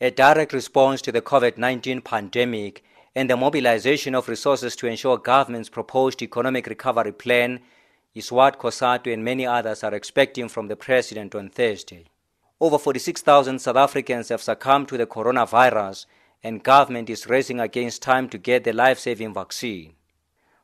a direct response to the COVID 19 pandemic and the mobilization of resources to ensure government's proposed economic recovery plan is what COSATU and many others are expecting from the president on Thursday. Over 46,000 South Africans have succumbed to the coronavirus, and government is racing against time to get the life-saving vaccine.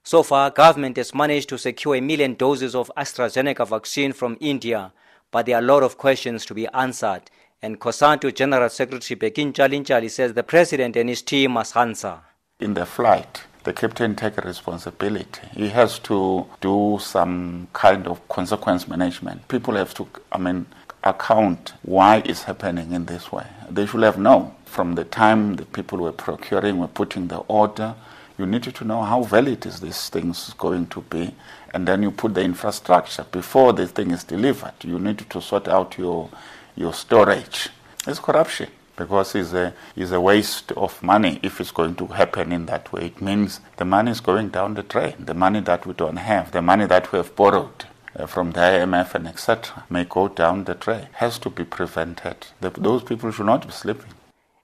So far, government has managed to secure a million doses of AstraZeneca vaccine from India, but there are a lot of questions to be answered, and COSATU General Secretary Bheki Ntshali says the president and his team must answer. In the flight, the captain take responsibility. He has to do some kind of consequence management. People have to, I mean, account why it's happening in this way. They should have known from the time the people were procuring, were putting the order. You needed to know how valid is this thing going to be, and then you put the infrastructure before the thing is delivered. You need to sort out your your storage. It's corruption because it's a, it's a waste of money if it's going to happen in that way. It means the money is going down the drain, the money that we don't have, the money that we have borrowed. Uh, from the IMF and etc. may go down the drain. Has to be prevented. The, those people should not be sleeping.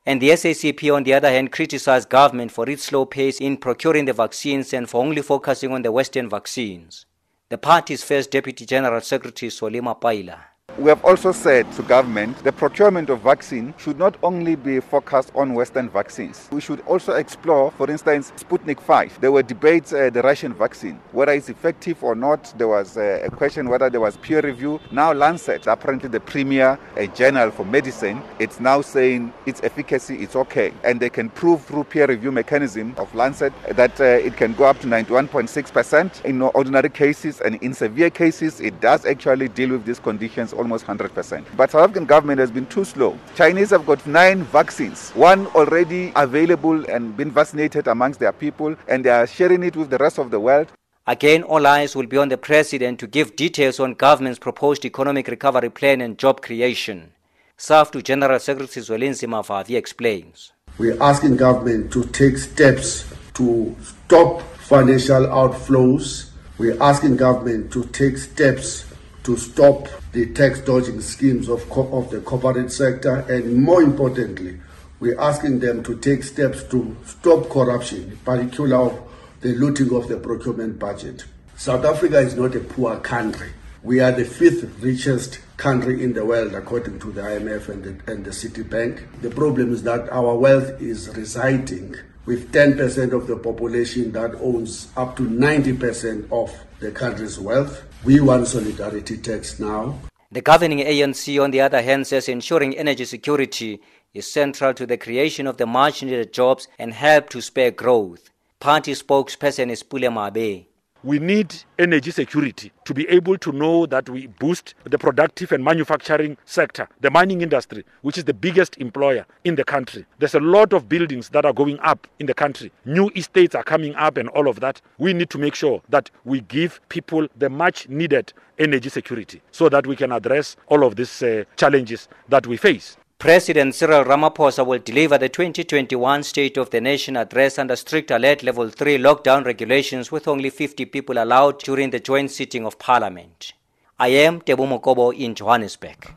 And the SACP, on the other hand, criticized government for its slow pace in procuring the vaccines and for only focusing on the Western vaccines. The party's first Deputy General Secretary, Solly Mapaila, we have also said to government the procurement of vaccine should not only be focused on Western vaccines. We should also explore, for instance, Sputnik 5. There were debates uh, the Russian vaccine, whether it's effective or not. There was uh, a question whether there was peer review. Now Lancet, apparently the premier a journal for medicine, it's now saying its efficacy is okay, and they can prove through peer review mechanism of Lancet that uh, it can go up to 91.6% in ordinary cases, and in severe cases, it does actually deal with these conditions almost almost 100%. But South African government has been too slow. Chinese have got nine vaccines, one already available and been vaccinated amongst their people, and they are sharing it with the rest of the world. Again, all eyes will be on the president to give details on government's proposed economic recovery plan and job creation. SAFTU General Secretary Zwelinzima Mavavi explains. We're asking government to take steps to stop financial outflows. We're asking government to take steps to stop the tax dodging schemes of, of the corporate sector, and more importantly, we're asking them to take steps to stop corruption, in particular of the looting of the procurement budget. South Africa is not a poor country. We are the fifth richest country in the world, according to the IMF and the, and the Citibank. The problem is that our wealth is residing with 10% of the population that owns up to 90% of the country's wealth. We want solidarity tax now. The governing ANC, on the other hand, says ensuring energy security is central to the creation of the much needed jobs and help to spur growth. Party spokesperson is Pule Mabe. We need energy security to be able to know that we boost the productive and manufacturing sector, the mining industry, which is the biggest employer in the country. There's a lot of buildings that are going up in the country. New estates are coming up and all of that. We need to make sure that we give people the much needed energy security so that we can address all of these uh, challenges that we face. President Cyril Ramaphosa will deliver the 2021 State of the Nation address under strict alert level 3 lockdown regulations with only 50 people allowed during the joint sitting of parliament. I am Mokobo in Johannesburg.